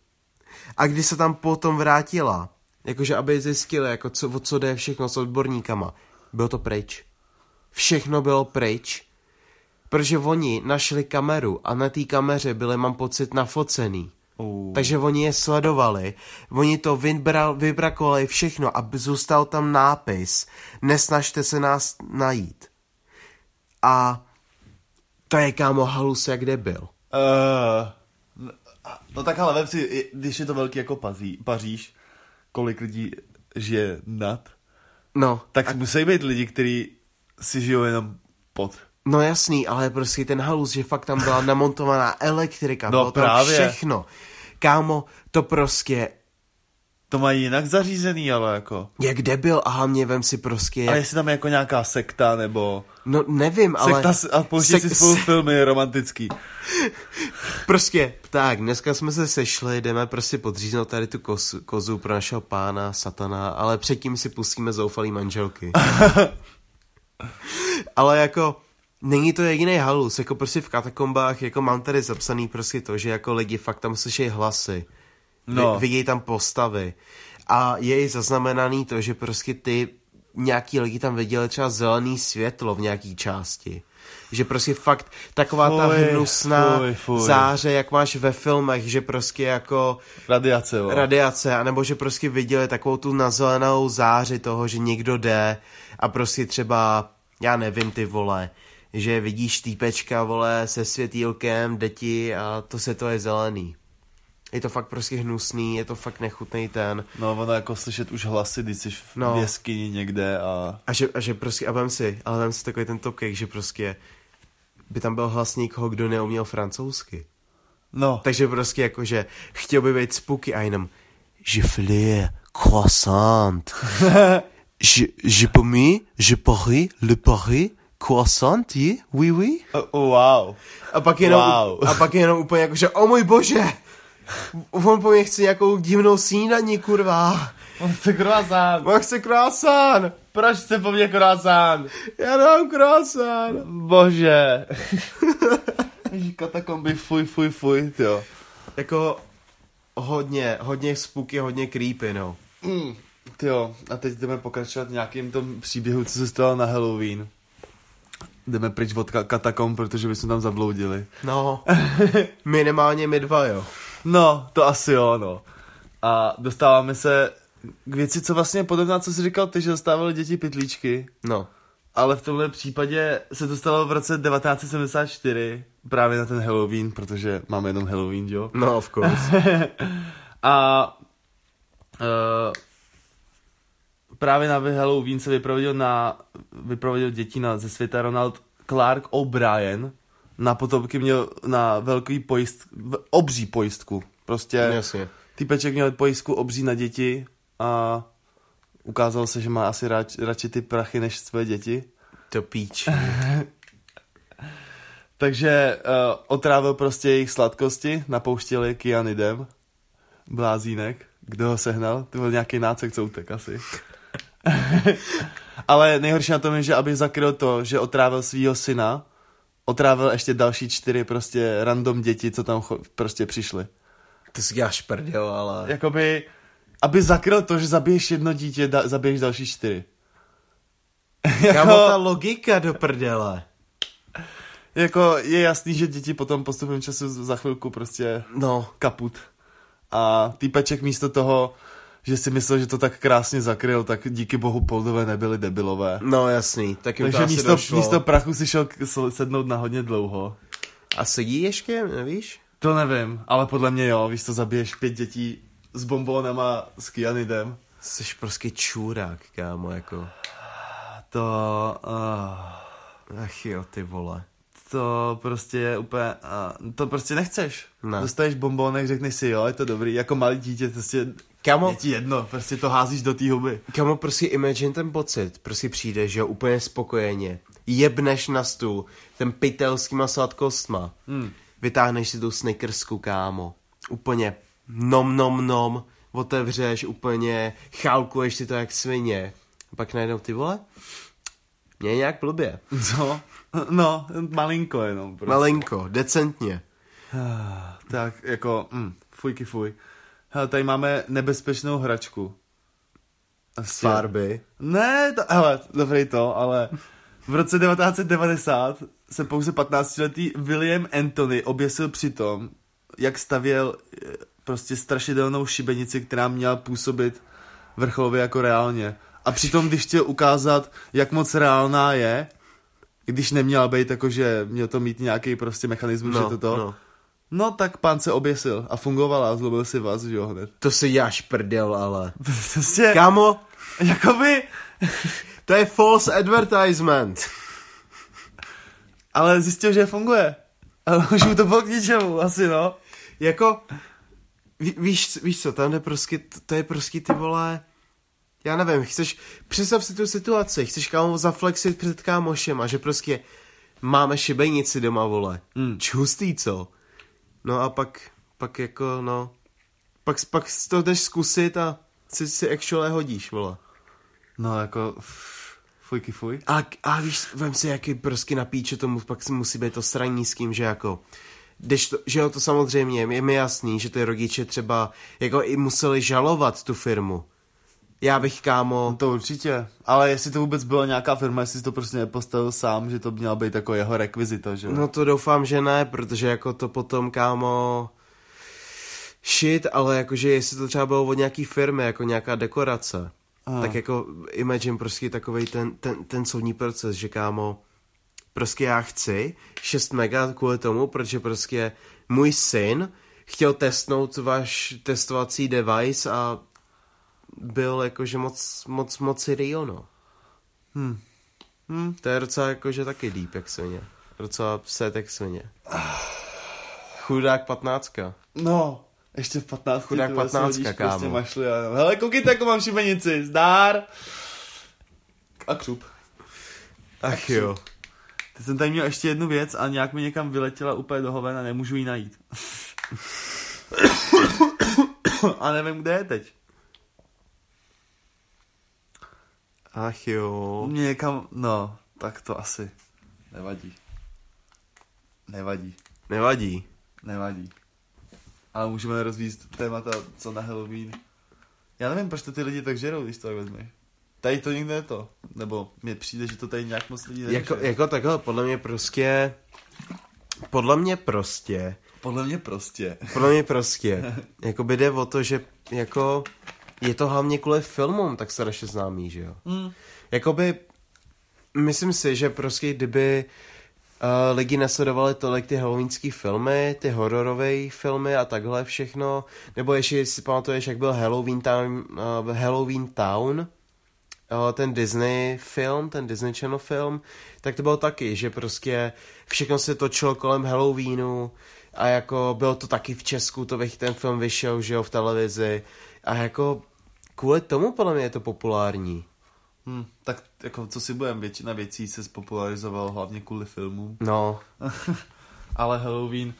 A když se tam potom vrátila, jakože aby zjistili, jako co, o co jde všechno s odborníkama, bylo to pryč. Všechno bylo pryč. Protože oni našli kameru a na té kameře byly, mám pocit, nafocený. Uh. Takže oni je sledovali, oni to vybral, vybrakovali všechno a zůstal tam nápis Nesnažte se nás najít. A to je kámo halus, jak kde byl. No tak ale vem si, když je to velký jako Pazí, Paříž, kolik lidí žije nad, No, tak a... musí být lidi, kteří si žijou jenom pod. no jasný, ale prostě ten halus, že fakt tam byla namontovaná elektrika, No bylo tam právě. všechno. Kámo, to prostě, To mají jinak zařízený, ale jako. jak debil a hlavně vem si prostě, A jak, jestli tam je jako nějaká sekta, nebo... no nevím, ale... Sekta a pouští si spolu filmy romantický. Prostě, tak, dneska jsme se sešli, jdeme prostě podříznout tady tu kozu, kozu pro našeho pána, satana, ale předtím si pustíme zoufalý manželky. ale jako, není to jediný halus, jako prostě v katakombách, jako mám tady zapsaný prostě to, že jako lidi fakt tam slyší hlasy, No. vidějí tam postavy a je i zaznamenaný to, že prostě ty nějaký lidi tam viděli třeba zelený světlo v nějaký části. Že prostě fakt taková ta Fuj, hnusná fuj, fuj. záře, jak máš ve filmech, že prostě jako Radiace, jo. radiace, anebo že prostě viděli takovou tu nazelenou záři toho, že někdo jde a prostě třeba, já nevím ty vole, že vidíš týpečka, vole, se světýlkem, jde ti a to se to je zelený. Je to fakt prostě hnusný, je to fakt nechutný ten. No, ono jako slyšet už hlasy, když jsi v no. jeskyni někde a... A že, a že prostě, a vem si, ale vem si takový ten topcake, že prostě by tam byl hlas někoho, kdo neuměl francouzsky. No. Takže prostě jako, že chtěl by být spooky a jenom je croissant. je, je pomí, je parie, le parie, croissant, je, oui, oui. Uh, wow. A pak jenom, wow. a pak jenom úplně jako, že, o můj bože, on po mě chce nějakou divnou snídaní, kurva. On chce croissant. On chce croissant. Proč chce po mně croissant? Já dám croissant. Bože. Katakomby, fuj, fuj, fuj, jo. Jako hodně, hodně spooky, hodně creepy, no. Mm, jo, a teď jdeme pokračovat nějakým tom příběhu, co se stalo na Halloween. Jdeme pryč od katakom, protože bychom tam zabloudili. No, minimálně my dva, jo. No, to asi jo, no. A dostáváme se k věci, co vlastně je podobná, co jsi říkal ty, že dostávali děti pytlíčky. No. Ale v tomhle případě se to stalo v roce 1974, právě na ten Halloween, protože máme jenom Halloween, jo? No, of course. a uh, právě na Halloween se vyprovodil, na, vyprovodil děti na, ze světa Ronald Clark O'Brien. Na potomky měl na velký pojist, obří pojistku. Prostě Jasně. týpeček měl pojistku obří na děti a ukázalo se, že má asi rač, radši ty prachy než své děti. To píč. Takže uh, otrávil prostě jejich sladkosti, napouštěli kyanidem, blázínek. Kdo ho sehnal? To byl nějaký nácek, co utek asi. Ale nejhorší na tom je, že aby zakryl to, že otrávil svého syna, otrávil ještě další čtyři prostě random děti, co tam cho- prostě přišli. To si děláš prdel, ale... Jakoby, aby zakryl to, že zabiješ jedno dítě, da- zabiješ další čtyři. jako... ta logika do prdele. Jako je jasný, že děti potom postupem času za chvilku prostě no. kaput. A týpeček místo toho, že si myslel, že to tak krásně zakryl, tak díky bohu Poldové nebyly debilové. No jasný, tak jim Takže to místo, došlo. místo prachu si šel sednout na hodně dlouho. A sedí ještě, nevíš? To nevím, ale podle mě jo, víš to zabiješ pět dětí s bombónama, s kyanidem. Jsi prostě čůrák, kámo, jako. To... Uh... Ach jo, ty vole. To prostě je úplně... Uh, to prostě nechceš. Ne. Dostaneš bombónek, řekneš si jo, je to dobrý. Jako malý dítě, prostě... Kamo, je ti jedno, prostě to házíš do té huby. Kamo, prostě imagine ten pocit, prostě přijdeš, že jo, úplně spokojeně. Jebneš na stůl, ten pytel s těma sladkostma. Hmm. Vytáhneš si tu snickersku, kámo. Úplně nom, nom, nom. Otevřeš úplně, chálkuješ si to jak svině. A pak najednou ty vole, mě je nějak blbě. Co? No, malinko jenom. Prostě. Malinko, decentně. tak, jako, mm, fujky fuj. Hele, tady máme nebezpečnou hračku. Asi. Farby. Ne, to, hele, dobrý to, ale v roce 1990 se pouze 15-letý William Anthony oběsil při tom, jak stavěl eh, prostě strašidelnou šibenici, která měla působit vrcholově jako reálně. A přitom, když chtěl ukázat, jak moc reálná je, když neměla být jakože měl to mít nějaký prostě mechanismus, no, že to to, no. No tak pán se oběsil a fungovala a zlobil si vás, že jo, hned. To si děláš prdel, ale. Prostě, Kámo, jakoby, to je false advertisement. ale zjistil, že funguje. Ale už mu to bylo k ničemu, asi no. Jako, ví, víš, víš co, tam je prostě, to je prostě ty vole, já nevím, chceš, představ si tu situaci, chceš kámo zaflexit před kámošem a že prostě máme šibenici doma, vole. Hmm. Čustý, co? No a pak, pak jako, no, pak, pak to jdeš zkusit a si, si actually hodíš, vole. No jako, fujky fuj. A, a víš, vem si, jaký prostě na píče tomu pak musí být to sraní s kým, že jako, když to, že jo, to samozřejmě, je mi jasný, že ty rodiče třeba jako i museli žalovat tu firmu. Já bych, kámo... No to určitě, ale jestli to vůbec byla nějaká firma, jestli to prostě nepostavil sám, že to měla být jako jeho rekvizita, že No to doufám, že ne, protože jako to potom, kámo... Shit, ale jakože jestli to třeba bylo od nějaký firmy, jako nějaká dekorace, Aha. tak jako imagine prostě takový ten, ten, ten soudní proces, že kámo, prostě já chci 6 mega kvůli tomu, protože prostě můj syn chtěl testnout váš testovací device a byl jakože moc, moc, moc Rio, no. Hm. Hm, to je docela jakože taky deep, jak svině. Docela set jak svině. Chudák patnáctka. No, ještě v 15. Chudák ty vole, si 15, hodíš kámo. Prostě mašli a, hele, koukejte, jako mám šibenici, zdár. A křup. Ach jo. Teď jsem tady měl ještě jednu věc a nějak mi někam vyletěla úplně do hoven a nemůžu ji najít. a nevím, kde je teď. Ach jo. Mě někam, no, tak to asi nevadí. Nevadí, Nevadí. nevadí. Ale můžeme rozvíjet témata, co na Halloween. Já nevím, proč to ty lidi tak žerou, když to tak vezmeš. Tady to nikde je to. Nebo mně přijde, že to tady nějak moc lidí nežere. Jako, jako takhle, podle mě prostě... Podle mě prostě... Podle mě prostě. Podle mě prostě. jako by jde o to, že jako... Je to hlavně kvůli filmům tak strašně známý, že jo? Hmm. Jakoby... Myslím si, že prostě kdyby uh, lidi nesledovali tolik ty halloweenský filmy, ty hororové filmy a takhle všechno, nebo ještě si pamatuješ, jak byl Halloween Town, uh, Halloween Town, uh, ten Disney film, ten Disney Channel film, tak to bylo taky, že prostě všechno se točilo kolem Halloweenu a jako bylo to taky v Česku, to vych- ten film vyšel, že jo, v televizi a jako kvůli tomu podle mě je to populární. Hmm. Tak jako co si budem, většina věcí se spopularizovala hlavně kvůli filmům. No, Ale Halloween,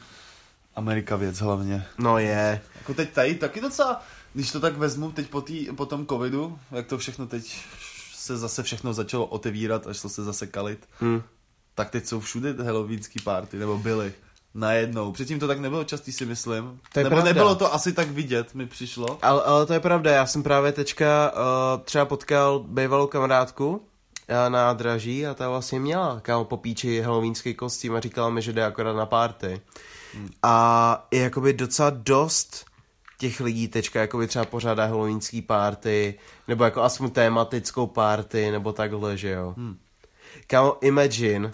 Amerika věc hlavně. no je. Jako teď tady taky docela, když to tak vezmu teď po, tý, po tom covidu, jak to všechno teď se zase všechno začalo otevírat, až to se zase kalit, Hm. tak teď jsou všude halloweenský party, nebo byly. Najednou. Předtím to tak nebylo častý, si myslím. To je nebo pravda. nebylo to asi tak vidět, mi přišlo. Ale, ale to je pravda, já jsem právě teďka uh, třeba potkal bývalou kamarádku uh, na draží a ta vlastně měla kámo po píči halloweenský kostým a říkala mi, že jde akorát na party. A je jakoby docela dost těch lidí teďka jakoby třeba pořádá halloweenský party, nebo jako aspoň tématickou party, nebo takhle, že jo. Hmm. Kámo, imagine,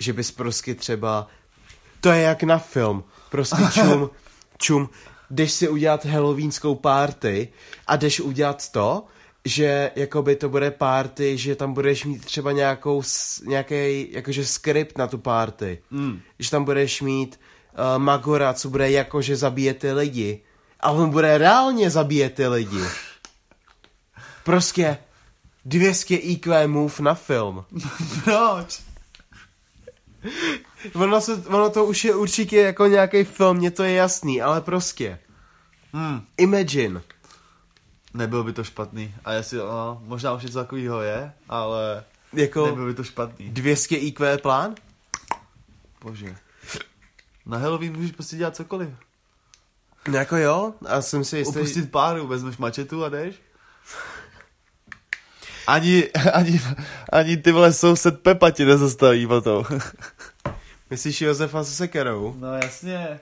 že bys prostě třeba, to je jak na film, prostě čum, čum, jdeš si udělat halloweenskou party a jdeš udělat to, že jakoby to bude party, že tam budeš mít třeba nějakou, nějaký jakože skript na tu party. Mm. Že tam budeš mít uh, Magora, co bude jakože zabíjet ty lidi. A on bude reálně zabíjet ty lidi. Prostě 200 IQ move na film. Proč? Ono, se, ono to už je určitě jako nějaký film, mně to je jasný, ale prostě. Hmm. Imagine. Nebyl by to špatný. A jestli, no, možná už něco takového je, ale Jako nebyl by to špatný. 200 IQ plán? Bože. Na Halloween můžeš prostě dělat cokoliv. No Jako jo, a jsem si jistý. Opustit páru, vezmeš mačetu a jdeš. Ani, ani, ani ty vole soused Pepa ti nezastaví potom. Myslíš Josefa se sekerou? No jasně.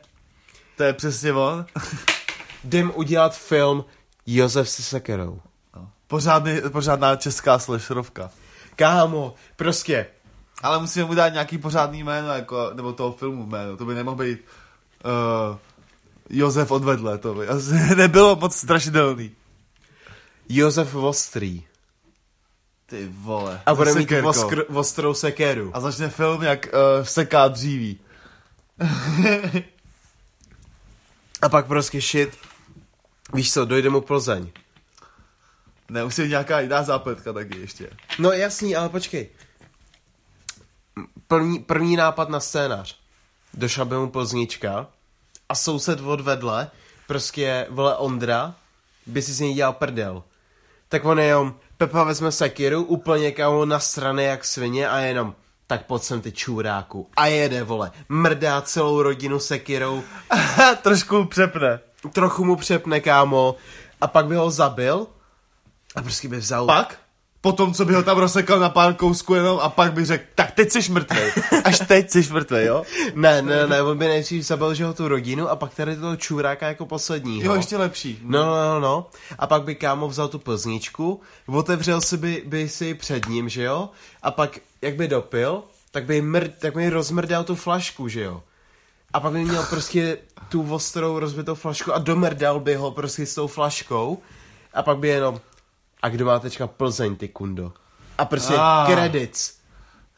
To je přesně on. Jdem udělat film Josef se sekerou. No. Pořádný, pořádná česká slasherovka. Kámo, prostě. Ale musíme mu dát nějaký pořádný jméno, jako, nebo toho filmu jméno. To by nemohl být uh, Josef odvedle, to by asi nebylo moc strašidelný. Josef Vostrý. Ty vole. A bude mít sekerkou. voskr, vostrou sekeru. A začne film, jak uh, seká dříví. A pak prostě shit. Víš co, dojde mu Plzeň. Ne, už je nějaká jiná zápletka taky ještě. No jasný, ale počkej. První, první nápad na scénář. Došla by mu Plznička a soused od vedle, prostě vole Ondra, by si z něj dělal prdel. Tak on jenom, Pepa vezme sekiru, úplně kámo na strany jak svině a jenom, tak pojď sem ty čůráku. A jede, vole, mrdá celou rodinu sekirou, Trošku přepne. trochu mu přepne, kámo, a pak by ho zabil a prostě by vzal... Pak? Potom, co by ho tam rozsekal na pár kousků jenom a pak bych řekl, tak teď jsi mrtvej. Až teď jsi mrtvej, jo? Ne, ne, ne, on by nejdřív zabil, že ho tu rodinu a pak tady toho čůráka jako posledního. Jo, ještě lepší. No, no, no, no. A pak by kámo vzal tu plzničku, otevřel si by, by si před ním, že jo? A pak, jak by dopil, tak by, mrd, tak by rozmrdal tu flašku, že jo? a pak by měl prostě tu ostrou rozbitou flašku a domrdal by ho prostě s tou flaškou a pak by jenom a kdo má teďka Plzeň, ty kundo? A prostě Ah. credits.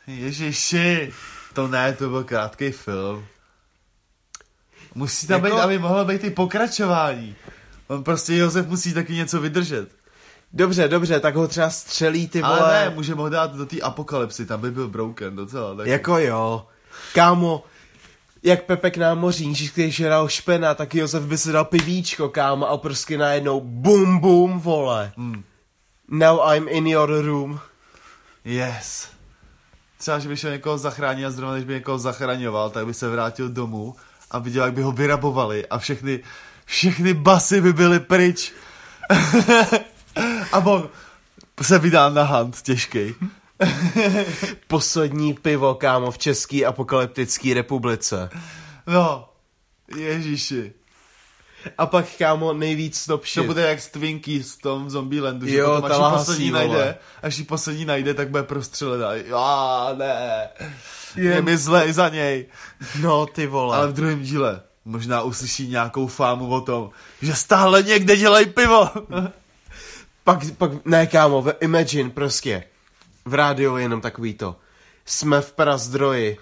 Ježiši, to ne, to byl krátký film. Musí tam Jako- být, aby mohlo být i pokračování. On prostě Josef musí taky něco vydržet. Dobře, dobře, tak ho třeba střelí ty vole. Ale ne, můžeme ho dát do té apokalypsy, tam by byl broken docela. Tak... Jako jo. Kámo, jak Pepek námoří, když žral špena, tak Josef by si dal pivíčko, kámo, a prostě najednou bum bum, vole. Hmm. Now I'm in your room. Yes. Třeba, že by šel někoho zachránit a zrovna, když by někoho zachraňoval, tak by se vrátil domů a viděl, jak by ho vyrabovali a všechny, všechny basy by byly pryč. a on se vydá na hand těžkej. Poslední pivo, kámo, v České apokalyptické republice. No, ježiši. A pak, kámo, nejvíc top To shit. bude jak z Twinkies v tom Zombielandu, že Jo, potom, až ji poslední vole. najde, až ji poslední najde, tak bude prostřelená. Já ne. Je Jen- mi zlej za něj. No, ty vole. Ale v druhém díle možná uslyší nějakou fámu o tom, že stále někde dělají pivo. Pak, pak, ne kámo, Imagine prostě. V rádiu je jenom takový to. Jsme v prazdroji.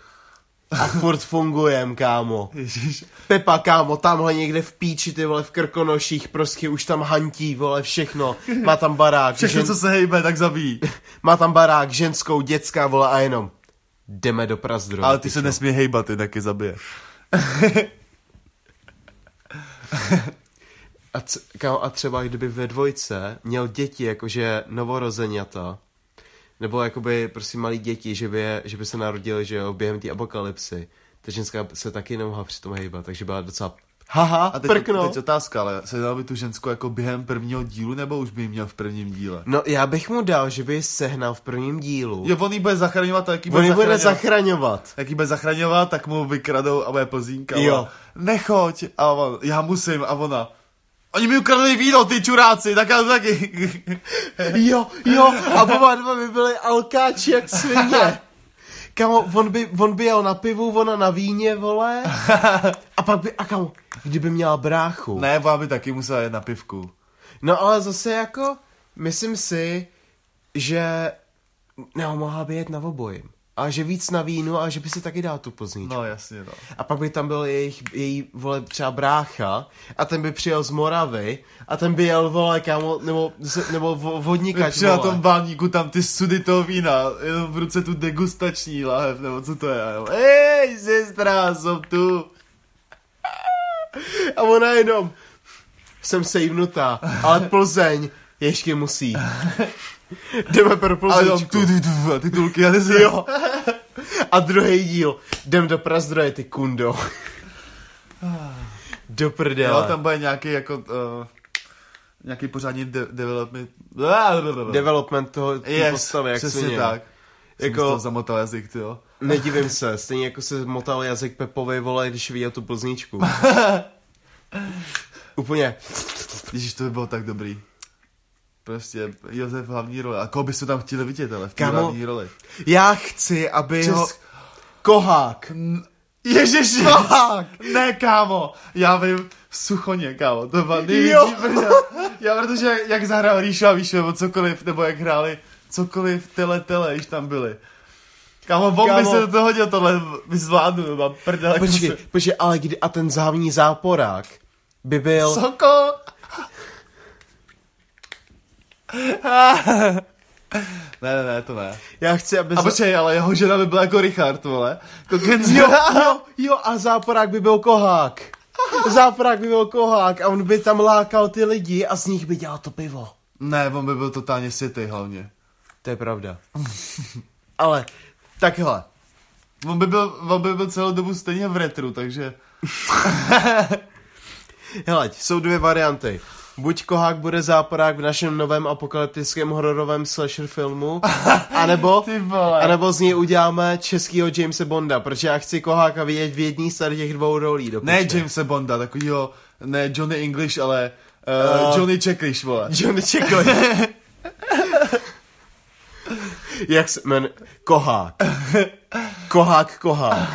A furt fungujem, kámo. Ježiš. Pepa, kámo, tamhle někde v píči, ty vole, v krkonoších, prostě už tam hantí, vole, všechno. Má tam barák, Všechno, co se hejbe, tak zabíjí. má tam barák, ženskou, dětská, vole, a jenom jdeme do prazdroje. Ale ty se nesmí hejbat, ty taky zabije. A, c- kámo, a třeba kdyby ve dvojce měl děti, jakože novorozeňata, nebo jakoby prostě malí děti, že by, je, že by se narodili, že jo, během té apokalypsy, ta ženská se taky nemohla přitom hejbat, takže byla docela haha, A teď, prkno. teď otázka, ale se dal by tu ženskou jako během prvního dílu, nebo už by ji měl v prvním díle? No já bych mu dal, že by ji sehnal v prvním dílu. Jo, on ji bude zachraňovat, a jaký On ji bude zachraňovat, zachraňovat. jak ji bude zachraňovat, tak mu vykradou a bude plzínka. Jo. Nechoď. A on, já musím. A ona, oni mi ukradli víno, ty čuráci, tak já to taky. Jo, jo, a oba dva by byli alkáči jak svině. Kamo, on by, on by jel na pivu, ona na víně, vole. A pak by, a kamo, kdyby měla bráchu. ne, ona by taky musela jet na pivku. No ale zase jako, myslím si, že nemohla by jet na obojím. A že víc na vínu a že by si taky dal tu pozníčku. No jasně, no. A pak by tam byl jejich, její, vole, třeba brácha a ten by přijel z Moravy a ten by jel, vole, kámo, nebo, nebo vo- vodníkač, Při na tom báníku tam ty sudy toho vína, jenom v ruce tu degustační lahev, nebo co to je. jo, Ej, sestra, jsem tu. A ona jenom, jsem sejvnutá, ale Plzeň ještě musí. Jdeme pro Ale tam Plzeňčku. tu, tu, tu, a titulky, a ty si, jo. A druhý díl, jdem do Prazdroje, ty kundo. Do prdele. Jo, tam bude nějaký jako, uh, nějaký pořádný de- development. Development toho Yes, postavy, jak přesně svině. tak. Jako... Jako- Jsem zamotal jazyk, ty jo. Nedivím se, stejně jako se motal jazyk Pepovi, vole, když viděl tu plzničku. Úplně. Ježíš, to by bylo tak dobrý. Prostě Josef v hlavní roli. A koho byste tam chtěli vidět, ale v té hlavní roli? Já chci, aby Čes- ho... Kohák. Ježiši! Ne, kámo! Já vím, Suchoně, kámo, to byl největší prdel. Já protože jak zahrál Ríšu a víš, nebo cokoliv, nebo jak hráli cokoliv tele tele, když tam byli. Kámo, on by se do toho hodil tohle, by zvládnu, mám prdel. jako Počkej, počkej, ale kdy, a ten závní záporák by byl... Soko! ne, ne, ne, to ne. Já chci, aby... A počkej, ale jeho žena by byla jako Richard, vole. Jako. Jo, jo, jo, a záporák by byl kohák. Záporák by byl kohák a on by tam lákal ty lidi a z nich by dělal to pivo. Ne, on by byl totálně světej hlavně. To je pravda. Ale, takhle. On by byl, on by byl celou dobu stejně v retru, takže... Hele, jsou dvě varianty. Buď kohák bude záporák v našem novém apokalyptickém hororovém slasher filmu, anebo, anebo z něj uděláme českýho Jamesa Bonda, protože já chci koháka vidět v jedný z těch dvou rolí. Do Ne. Jamesa Bonda, takovýho, ne Johnny English, ale Uh, uh, Johnny Czeklish, vole. Johnny Čekoj. Jak se jmen... Kohák. Kohák, kohák.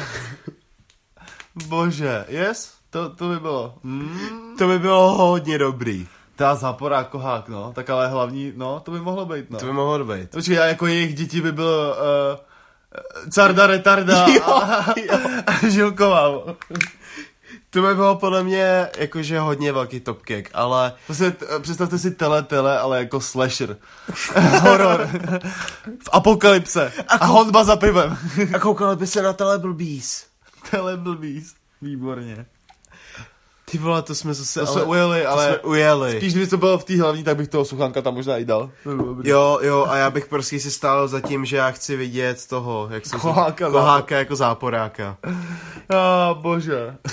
Bože, yes? To, to by bylo. Mm. To by bylo hodně dobrý. Ta záporák kohák, no. Tak ale hlavní, no, to by mohlo být, no. To by mohlo být. Počkej, a jako jejich děti by bylo uh, Carda Retarda Jo, a, jo. a Žilková. To by bylo podle mě jakože hodně velký top kick, ale Prostě, t- představte si tele, tele, ale jako slasher. Horor. v apokalypse. A honba za pivem. a koukali by se na teleblbís. tele blbýs. Výborně. Ty vole, to jsme zase To ale, jsme ujeli, to ale jsme ujeli. spíš kdyby to bylo v té hlavní, tak bych toho suchánka tam možná i dal. Jo, jo, a já bych prostě si stál za tím, že já chci vidět toho, jak se Koháka, koháka jako záporáka. A bože.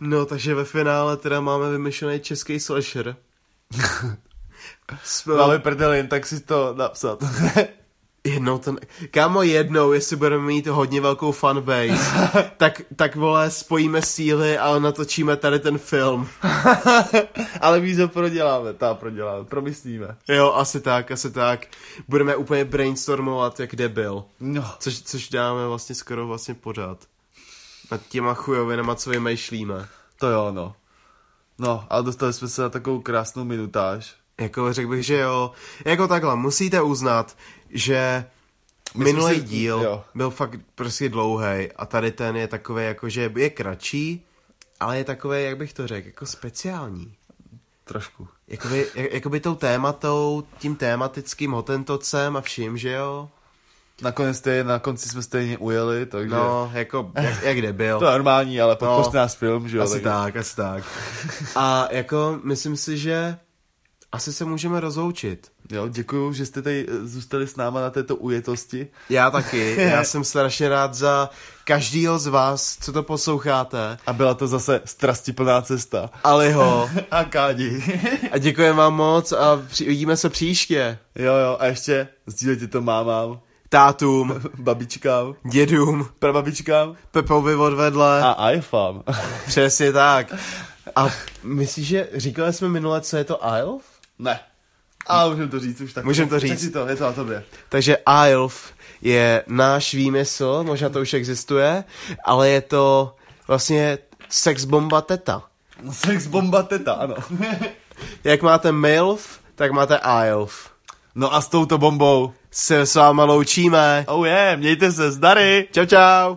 No, takže ve finále teda máme vymyšlený český slasher. Jsme- Máme prdel, jen tak si to napsat. Jednou to... Ne... Kámo, jednou, jestli budeme mít hodně velkou fanbase, tak, tak vole, spojíme síly a natočíme tady ten film. ale víc ho proděláme, ta proděláme, promyslíme. Jo, asi tak, asi tak. Budeme úplně brainstormovat, jak debil. No. Což, což dáme vlastně skoro vlastně pořád. Nad těma chujovinama, co vymýšlíme. To jo, no. No, ale dostali jsme se na takovou krásnou minutáž. Jako řekl bych, že jo. Jako takhle, musíte uznat, že My minulý si- díl jo. byl fakt prostě dlouhý a tady ten je takový jako, že je kratší, ale je takový, jak bych to řekl, jako speciální. Trošku. Jakoby, jak- jakoby tou tématou, tím tématickým hotentocem a vším, že jo? Nakonec stejně, na konci jsme stejně ujeli, takže... No, jako, jak, jak debil. To je normální, ale podpořte No. nás film, že jo? Asi takže- tak, asi tak. A jako, myslím si, že asi se můžeme rozloučit. Jo, děkuju, že jste tady eh, zůstali s náma na této ujetosti. Já taky. Já jsem strašně rád za každýho z vás, co to posloucháte. A byla to zase strastiplná cesta. Aliho. A kádi. A děkujeme vám moc a při, uvidíme se příště. jo, jo, a ještě sdílejte to mámám, Tátům, babičkám, dědům, prababičkám Pepovi odvedle. a iFam. Přesně tak. A myslíš, že říkali jsme minule, co je to ILF? ne. Ale můžeme to říct už tak. Můžem to říct. to, je to na tobě. Takže ILF je náš výmysl, možná to už existuje, ale je to vlastně sex bomba teta. Sex bomba teta, ano. Jak máte MILF, tak máte ILF. No a s touto bombou. Se s váma loučíme. Oh yeah, mějte se, zdary. Čau čau.